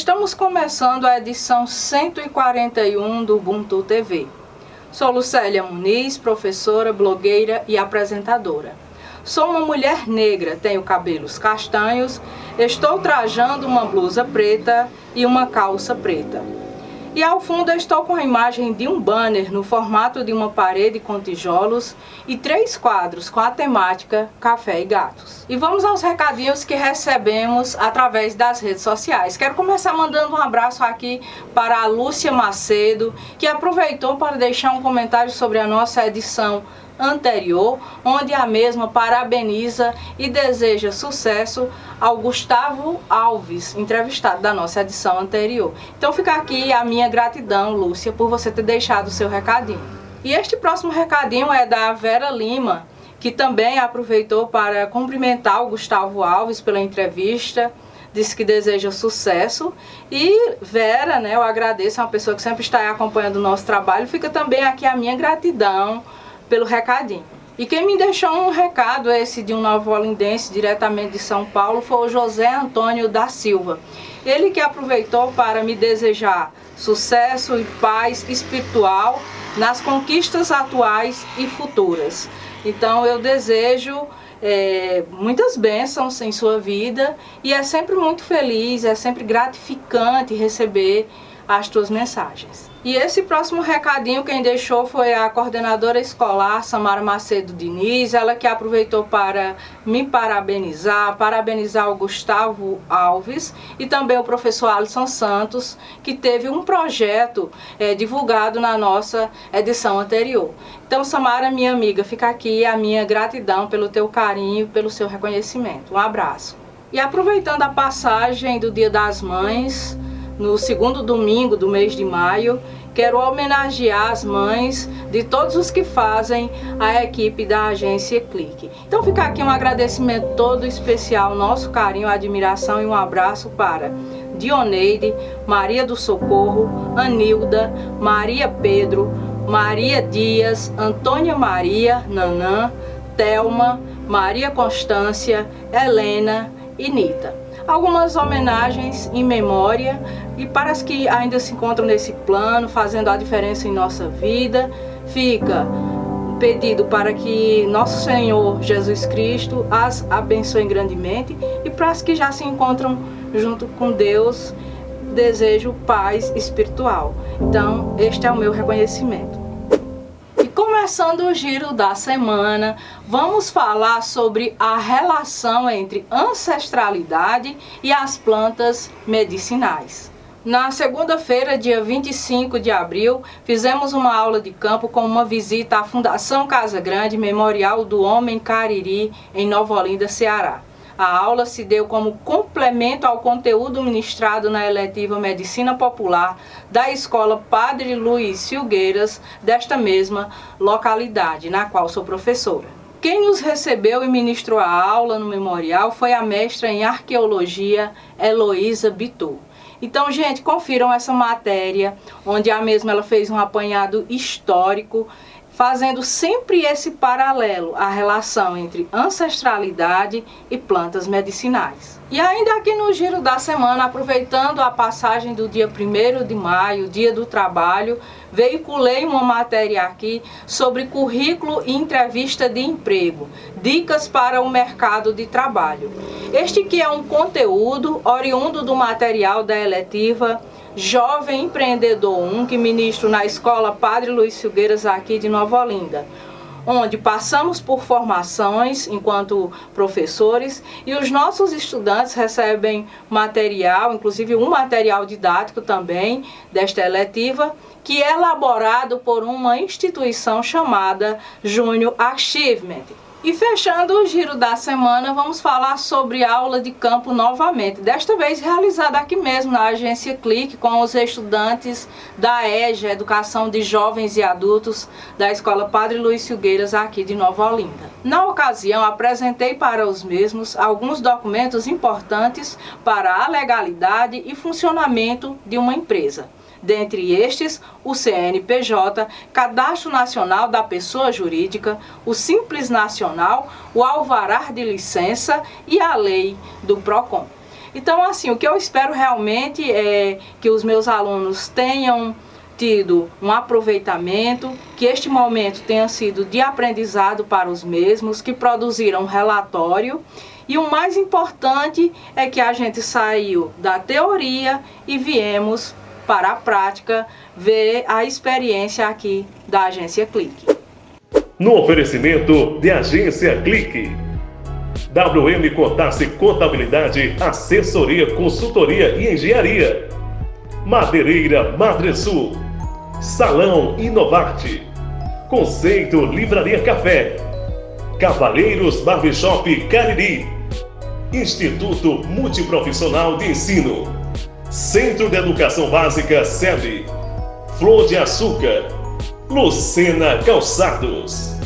Estamos começando a edição 141 do Ubuntu TV. Sou Lucélia Muniz, professora, blogueira e apresentadora. Sou uma mulher negra, tenho cabelos castanhos, estou trajando uma blusa preta e uma calça preta. E ao fundo eu estou com a imagem de um banner no formato de uma parede com tijolos e três quadros com a temática Café e Gatos. E vamos aos recadinhos que recebemos através das redes sociais. Quero começar mandando um abraço aqui para a Lúcia Macedo, que aproveitou para deixar um comentário sobre a nossa edição anterior, onde a mesma parabeniza e deseja sucesso ao Gustavo Alves, entrevistado da nossa edição anterior. Então fica aqui a minha gratidão, Lúcia, por você ter deixado o seu recadinho. E este próximo recadinho é da Vera Lima, que também aproveitou para cumprimentar o Gustavo Alves pela entrevista disse que deseja sucesso. E Vera, né, eu agradeço, é uma pessoa que sempre está acompanhando o nosso trabalho. Fica também aqui a minha gratidão pelo recadinho. E quem me deixou um recado, esse de um novo olindense, diretamente de São Paulo, foi o José Antônio da Silva. Ele que aproveitou para me desejar sucesso e paz espiritual nas conquistas atuais e futuras. Então eu desejo é, muitas bênçãos em sua vida e é sempre muito feliz, é sempre gratificante receber as tuas mensagens. E esse próximo recadinho quem deixou foi a coordenadora escolar Samara Macedo Diniz, ela que aproveitou para me parabenizar, parabenizar o Gustavo Alves e também o professor Alisson Santos, que teve um projeto é, divulgado na nossa edição anterior. Então, Samara, minha amiga, fica aqui a minha gratidão pelo teu carinho, pelo seu reconhecimento. Um abraço. E aproveitando a passagem do Dia das Mães, no segundo domingo do mês de maio, quero homenagear as mães de todos os que fazem a equipe da agência Clique. Então fica aqui um agradecimento todo especial, nosso carinho, admiração e um abraço para Dioneide, Maria do Socorro, Anilda, Maria Pedro, Maria Dias, Antônia Maria, Nanã, Telma, Maria Constância, Helena e Nita algumas homenagens em memória e para as que ainda se encontram nesse plano, fazendo a diferença em nossa vida, fica um pedido para que nosso Senhor Jesus Cristo as abençoe grandemente e para as que já se encontram junto com Deus, desejo paz espiritual. Então, este é o meu reconhecimento. Começando o giro da semana, vamos falar sobre a relação entre ancestralidade e as plantas medicinais. Na segunda-feira, dia 25 de abril, fizemos uma aula de campo com uma visita à Fundação Casa Grande Memorial do Homem Cariri, em Nova Olinda, Ceará. A aula se deu como complemento ao conteúdo ministrado na eletiva Medicina Popular da Escola Padre Luiz Filgueiras, desta mesma localidade, na qual sou professora. Quem nos recebeu e ministrou a aula no memorial foi a mestra em arqueologia Heloísa Bitu. Então, gente, confiram essa matéria, onde a mesma ela fez um apanhado histórico fazendo sempre esse paralelo, a relação entre ancestralidade e plantas medicinais. E ainda aqui no giro da semana, aproveitando a passagem do dia 1 de maio, dia do trabalho, veiculei uma matéria aqui sobre currículo e entrevista de emprego, dicas para o mercado de trabalho. Este que é um conteúdo oriundo do material da eletiva Jovem Empreendedor 1, que ministro na Escola Padre Luiz Filgueiras aqui de Nova Olinda, onde passamos por formações enquanto professores e os nossos estudantes recebem material, inclusive um material didático também desta eletiva, que é elaborado por uma instituição chamada Júnior Achievement. E fechando o giro da semana, vamos falar sobre aula de campo novamente. Desta vez realizada aqui mesmo na agência Clique com os estudantes da EJA, Educação de Jovens e Adultos, da Escola Padre Luiz Silgueiras, aqui de Nova Olinda. Na ocasião, apresentei para os mesmos alguns documentos importantes para a legalidade e funcionamento de uma empresa dentre estes o CNPJ, Cadastro Nacional da Pessoa Jurídica, o Simples Nacional, o Alvará de Licença e a Lei do PROCON. Então, assim, o que eu espero realmente é que os meus alunos tenham tido um aproveitamento, que este momento tenha sido de aprendizado para os mesmos, que produziram um relatório e o mais importante é que a gente saiu da teoria e viemos para a prática ver a experiência aqui da agência Clique. No oferecimento de agência Clique. WM Contasse Contabilidade, Assessoria, Consultoria e Engenharia. Madeireira Madresul. Salão Inovarte. Conceito Livraria Café. Cavaleiros Barbershop Cariri. Instituto Multiprofissional de Ensino. Centro de Educação Básica SEB. Flor de Açúcar. Lucena Calçados.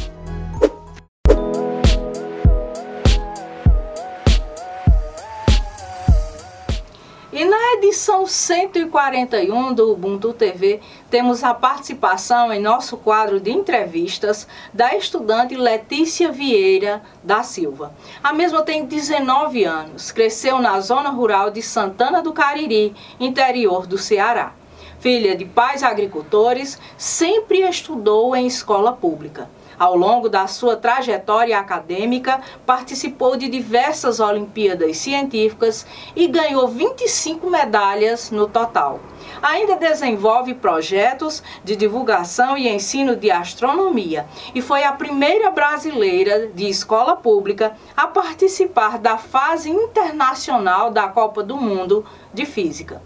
141 do Ubuntu TV, temos a participação em nosso quadro de entrevistas da estudante Letícia Vieira da Silva. A mesma tem 19 anos, cresceu na zona rural de Santana do Cariri, interior do Ceará. Filha de pais agricultores, sempre estudou em escola pública. Ao longo da sua trajetória acadêmica, participou de diversas Olimpíadas científicas e ganhou 25 medalhas no total. Ainda desenvolve projetos de divulgação e ensino de astronomia e foi a primeira brasileira de escola pública a participar da fase internacional da Copa do Mundo de Física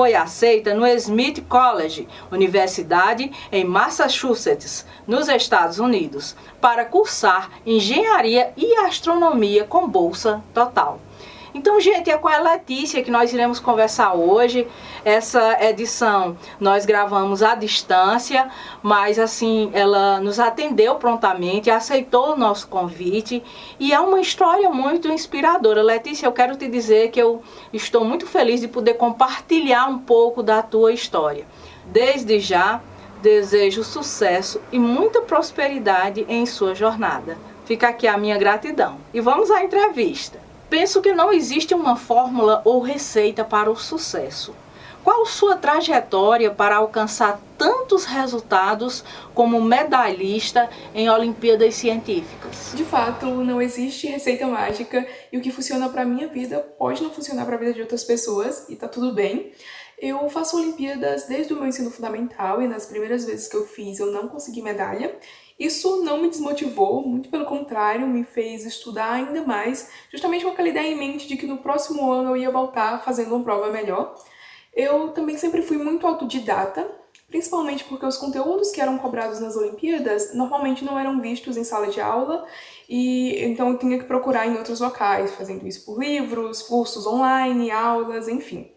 foi aceita no Smith College, universidade em Massachusetts, nos Estados Unidos, para cursar engenharia e astronomia com bolsa total. Então, gente, é com a Letícia que nós iremos conversar hoje. Essa edição nós gravamos à distância, mas assim, ela nos atendeu prontamente, aceitou o nosso convite e é uma história muito inspiradora. Letícia, eu quero te dizer que eu estou muito feliz de poder compartilhar um pouco da tua história. Desde já, desejo sucesso e muita prosperidade em sua jornada. Fica aqui a minha gratidão. E vamos à entrevista. Penso que não existe uma fórmula ou receita para o sucesso. Qual sua trajetória para alcançar tantos resultados como medalhista em Olimpíadas Científicas? De fato, não existe receita mágica e o que funciona para minha vida pode não funcionar para a vida de outras pessoas e tá tudo bem. Eu faço Olimpíadas desde o meu ensino fundamental e nas primeiras vezes que eu fiz eu não consegui medalha. Isso não me desmotivou, muito pelo contrário, me fez estudar ainda mais, justamente com aquela ideia em mente de que no próximo ano eu ia voltar fazendo uma prova melhor. Eu também sempre fui muito autodidata, principalmente porque os conteúdos que eram cobrados nas Olimpíadas normalmente não eram vistos em sala de aula e então eu tinha que procurar em outros locais, fazendo isso por livros, cursos online, aulas, enfim.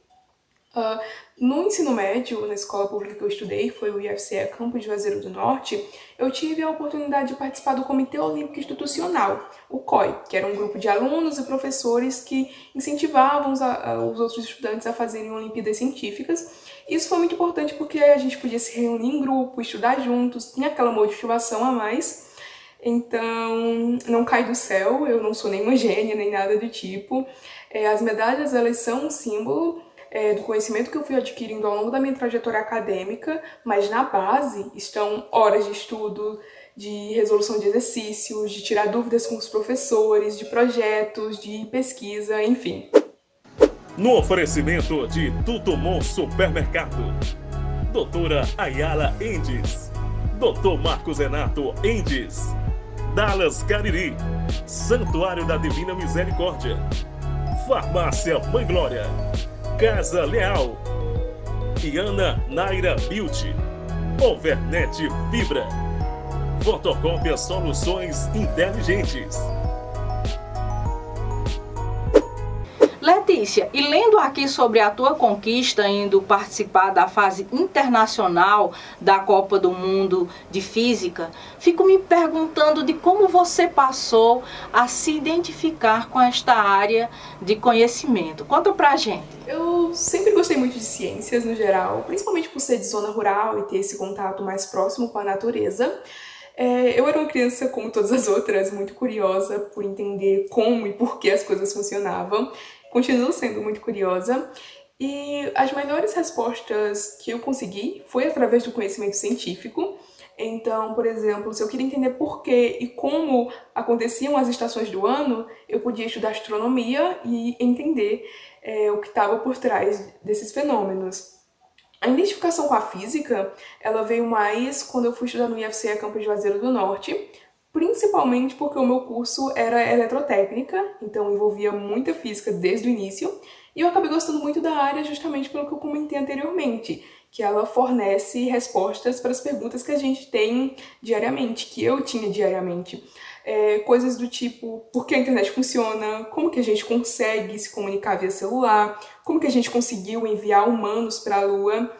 Uh, no ensino médio, na escola pública que eu estudei, foi o IFCE Campo de Juazeiro do Norte, eu tive a oportunidade de participar do Comitê Olímpico Institucional, o COI, que era um grupo de alunos e professores que incentivavam os, a, os outros estudantes a fazerem Olimpíadas Científicas. Isso foi muito importante porque a gente podia se reunir em grupo, estudar juntos, tinha aquela motivação a mais. Então, não cai do céu, eu não sou nenhuma gênia nem nada do tipo. É, as medalhas, elas são um símbolo é, do conhecimento que eu fui adquirindo ao longo da minha trajetória acadêmica, mas na base estão horas de estudo, de resolução de exercícios, de tirar dúvidas com os professores, de projetos, de pesquisa, enfim. No oferecimento de Tutumon Supermercado, Doutora Ayala Endes, Doutor Marcos Renato Endes, Dallas Cariri, Santuário da Divina Misericórdia, Farmácia Mãe Glória. Casa Leal. Iana Naira Beauty. Overnet Fibra. Fotocópia Soluções Inteligentes. Letícia, e lendo aqui sobre a tua conquista indo participar da fase internacional da Copa do Mundo de Física, fico me perguntando de como você passou a se identificar com esta área de conhecimento. Conta pra gente. Eu sempre gostei muito de ciências no geral, principalmente por ser de zona rural e ter esse contato mais próximo com a natureza. É, eu era uma criança, como todas as outras, muito curiosa por entender como e por que as coisas funcionavam. Continuo sendo muito curiosa. E as melhores respostas que eu consegui foi através do conhecimento científico. Então, por exemplo, se eu queria entender por que e como aconteciam as estações do ano, eu podia estudar astronomia e entender é, o que estava por trás desses fenômenos. A identificação com a física, ela veio mais quando eu fui estudar no IFCE Campus Juazeiro do Norte, principalmente porque o meu curso era eletrotécnica, então envolvia muita física desde o início, e eu acabei gostando muito da área justamente pelo que eu comentei anteriormente, que ela fornece respostas para as perguntas que a gente tem diariamente, que eu tinha diariamente. É, coisas do tipo, por que a internet funciona, como que a gente consegue se comunicar via celular, como que a gente conseguiu enviar humanos para a Lua.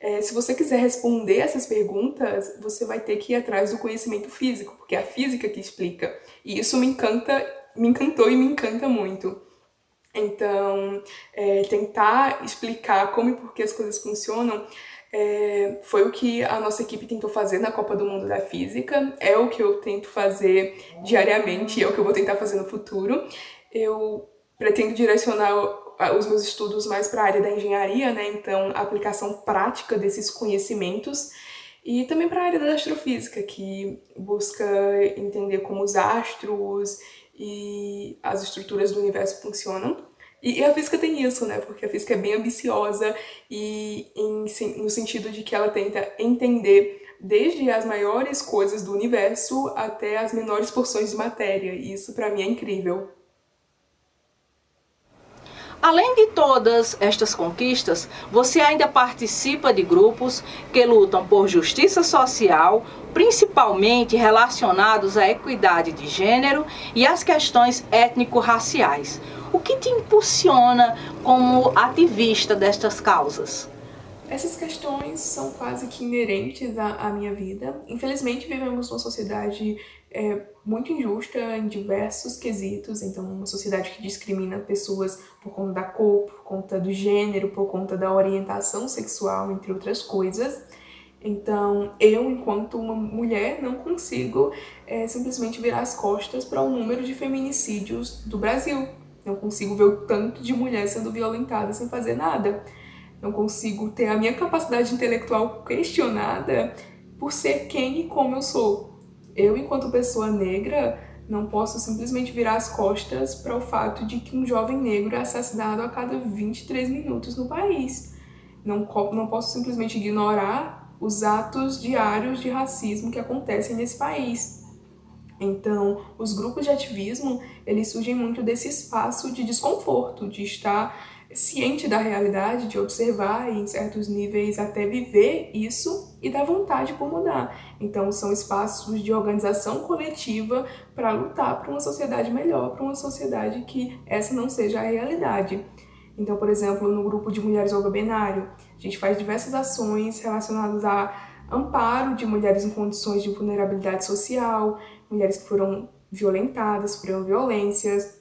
É, se você quiser responder essas perguntas, você vai ter que ir atrás do conhecimento físico, porque é a física que explica. E isso me encanta, me encantou e me encanta muito. Então, é, tentar explicar como e por que as coisas funcionam é, foi o que a nossa equipe tentou fazer na Copa do Mundo da Física, é o que eu tento fazer diariamente, é o que eu vou tentar fazer no futuro. Eu pretendo direcionar os meus estudos mais para a área da engenharia, né? Então, a aplicação prática desses conhecimentos e também para a área da astrofísica, que busca entender como os astros e as estruturas do universo funcionam. E, a física tem isso, né? Porque a física é bem ambiciosa e em, no sentido de que ela tenta entender desde as maiores coisas do universo até as menores porções de matéria. E isso para mim é incrível. Além de todas estas conquistas, você ainda participa de grupos que lutam por justiça social, principalmente relacionados à equidade de gênero e às questões étnico-raciais. O que te impulsiona como ativista destas causas? Essas questões são quase que inerentes à, à minha vida. Infelizmente, vivemos numa sociedade é, muito injusta em diversos quesitos. Então, uma sociedade que discrimina pessoas por conta da cor, por conta do gênero, por conta da orientação sexual, entre outras coisas. Então, eu, enquanto uma mulher, não consigo é, simplesmente virar as costas para o um número de feminicídios do Brasil. Não consigo ver o tanto de mulher sendo violentada sem fazer nada não consigo ter a minha capacidade intelectual questionada por ser quem e como eu sou. Eu, enquanto pessoa negra, não posso simplesmente virar as costas para o fato de que um jovem negro é assassinado a cada 23 minutos no país. Não, não posso simplesmente ignorar os atos diários de racismo que acontecem nesse país. Então, os grupos de ativismo, eles surgem muito desse espaço de desconforto, de estar ciente da realidade, de observar e, em certos níveis, até viver isso e da vontade por mudar. Então, são espaços de organização coletiva para lutar para uma sociedade melhor, para uma sociedade que essa não seja a realidade. Então, por exemplo, no grupo de mulheres Olga Benário, a gente faz diversas ações relacionadas a amparo de mulheres em condições de vulnerabilidade social, mulheres que foram violentadas, sofreram violências,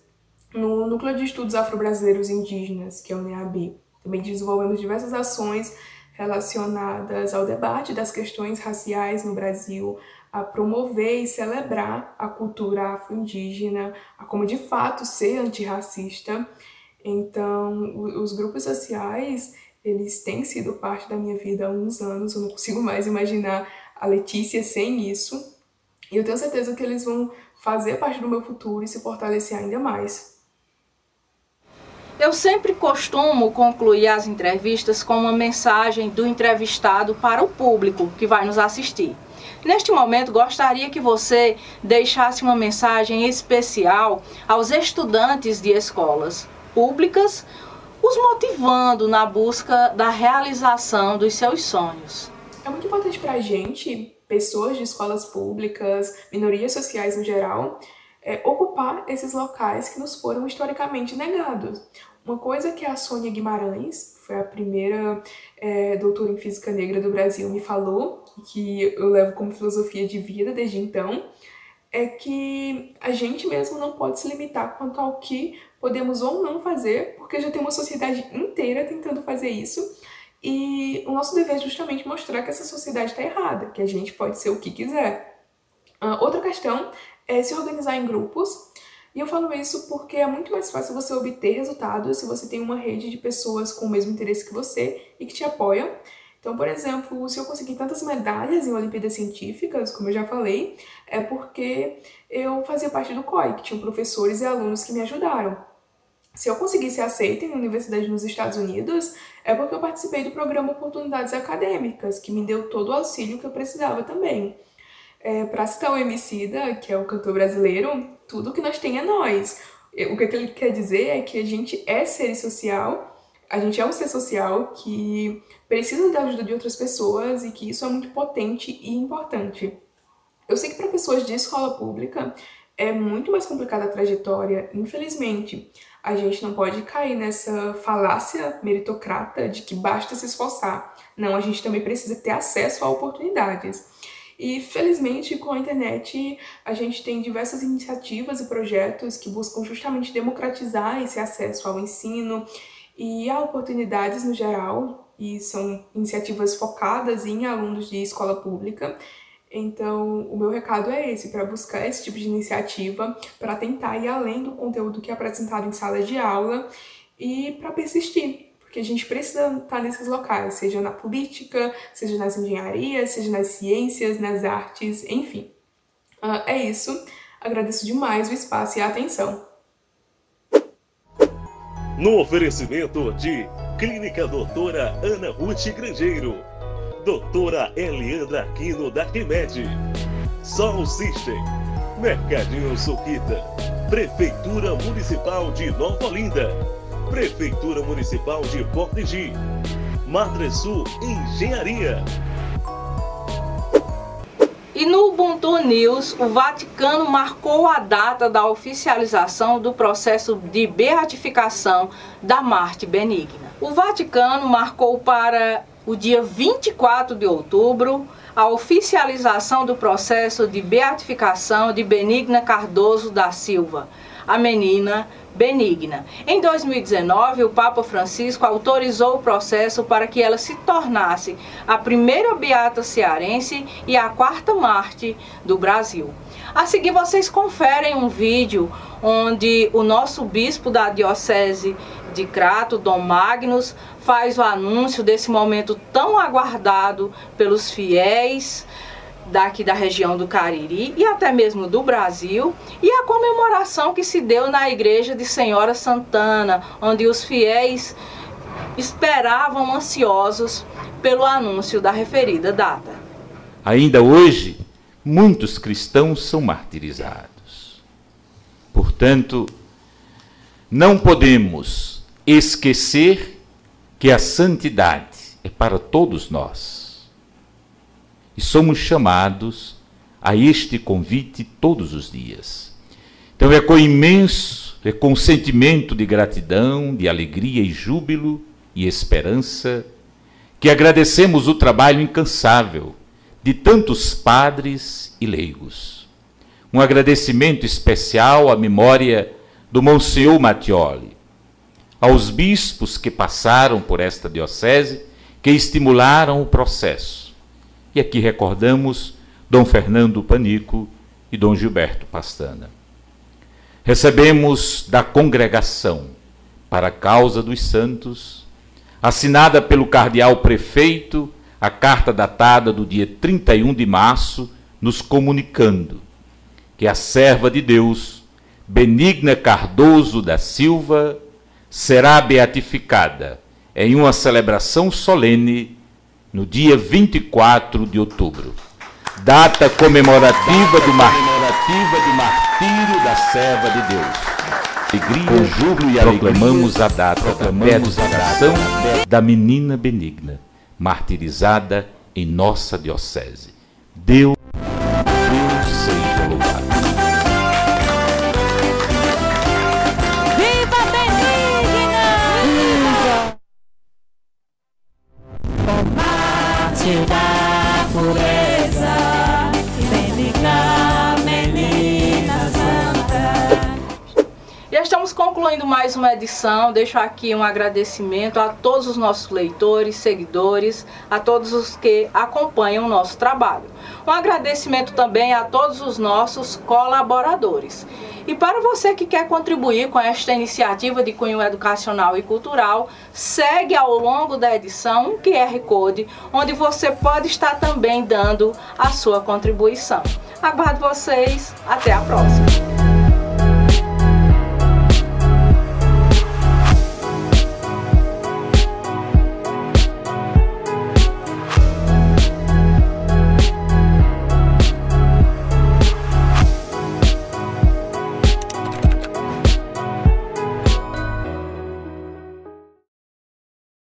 no Núcleo de Estudos Afro-Brasileiros Indígenas, que é o NEAB. Também desenvolvemos diversas ações relacionadas ao debate das questões raciais no Brasil, a promover e celebrar a cultura afro-indígena, a como de fato ser antirracista. Então, os grupos sociais, eles têm sido parte da minha vida há uns anos, eu não consigo mais imaginar a Letícia sem isso. E eu tenho certeza que eles vão fazer parte do meu futuro e se fortalecer ainda mais. Eu sempre costumo concluir as entrevistas com uma mensagem do entrevistado para o público que vai nos assistir. Neste momento, gostaria que você deixasse uma mensagem especial aos estudantes de escolas públicas, os motivando na busca da realização dos seus sonhos. É muito importante para a gente, pessoas de escolas públicas, minorias sociais no geral, é, ocupar esses locais que nos foram historicamente negados. Uma coisa que a Sônia Guimarães, foi a primeira é, doutora em física negra do Brasil, me falou, que eu levo como filosofia de vida desde então, é que a gente mesmo não pode se limitar quanto ao que podemos ou não fazer, porque já tem uma sociedade inteira tentando fazer isso. E o nosso dever é justamente mostrar que essa sociedade está errada, que a gente pode ser o que quiser. Uh, outra questão é se organizar em grupos E eu falo isso porque é muito mais fácil você obter resultados se você tem uma rede de pessoas com o mesmo interesse que você e que te apoiam. Então, por exemplo, se eu conseguir tantas medalhas em Olimpíadas Científicas, como eu já falei, é porque eu fazia parte do COI, que tinham professores e alunos que me ajudaram. Se eu conseguir ser aceita em universidade nos Estados Unidos, é porque eu participei do programa Oportunidades Acadêmicas, que me deu todo o auxílio que eu precisava também. É, para citar o Emicida, que é o cantor brasileiro, tudo que nós tem é nós. O que ele quer dizer é que a gente é ser social, a gente é um ser social que precisa da ajuda de outras pessoas e que isso é muito potente e importante. Eu sei que para pessoas de escola pública é muito mais complicada a trajetória, infelizmente. A gente não pode cair nessa falácia meritocrata de que basta se esforçar. Não, a gente também precisa ter acesso a oportunidades. E felizmente com a internet a gente tem diversas iniciativas e projetos que buscam justamente democratizar esse acesso ao ensino e a oportunidades no geral, e são iniciativas focadas em alunos de escola pública. Então, o meu recado é esse, para buscar esse tipo de iniciativa, para tentar ir além do conteúdo que é apresentado em sala de aula e para persistir, porque a gente precisa estar nesses locais, seja na política, seja nas engenharias, seja nas ciências, nas artes, enfim. Uh, é isso. Agradeço demais o espaço e a atenção. No oferecimento de Clínica Doutora Ana Ruth Grangeiro, Doutora Eliandra Aquino da Quimed, Sol System, Mercadinho Suquita, Prefeitura Municipal de Nova Olinda. Prefeitura Municipal de Portigi, Madresul Engenharia. E no Ubuntu News, o Vaticano marcou a data da oficialização do processo de beatificação da Marte Benigna. O Vaticano marcou para o dia 24 de outubro a oficialização do processo de beatificação de Benigna Cardoso da Silva, a menina benigna. Em 2019, o Papa Francisco autorizou o processo para que ela se tornasse a primeira beata cearense e a quarta Marte do Brasil. A seguir, vocês conferem um vídeo onde o nosso bispo da Diocese de Crato, Dom Magnus, faz o anúncio desse momento tão aguardado pelos fiéis daqui da região do Cariri e até mesmo do Brasil, e a comemoração que se deu na igreja de Senhora Santana, onde os fiéis esperavam ansiosos pelo anúncio da referida data. Ainda hoje, muitos cristãos são martirizados. Portanto, não podemos esquecer que a santidade é para todos nós e somos chamados a este convite todos os dias. Então é com imenso, é com sentimento de gratidão, de alegria e júbilo e esperança que agradecemos o trabalho incansável de tantos padres e leigos. Um agradecimento especial à memória do Monsenhor Mattioli, aos bispos que passaram por esta diocese, que estimularam o processo, e aqui recordamos Dom Fernando Panico e Dom Gilberto Pastana. Recebemos da congregação para a causa dos santos, assinada pelo cardeal prefeito, a carta datada do dia 31 de março, nos comunicando que a serva de Deus, Benigna Cardoso da Silva, será beatificada em uma celebração solene no dia 24 de outubro, data comemorativa do, mar... comemorativa do martírio da serva de Deus. Alegria, com júbilo e proclamamos a data proclamamos da beatificação da menina benigna, martirizada em nossa diocese. Deus mais uma edição. Deixo aqui um agradecimento a todos os nossos leitores, seguidores, a todos os que acompanham o nosso trabalho. Um agradecimento também a todos os nossos colaboradores. E para você que quer contribuir com esta iniciativa de cunho educacional e cultural, segue ao longo da edição um QR Code, onde você pode estar também dando a sua contribuição. Aguardo vocês. Até a próxima.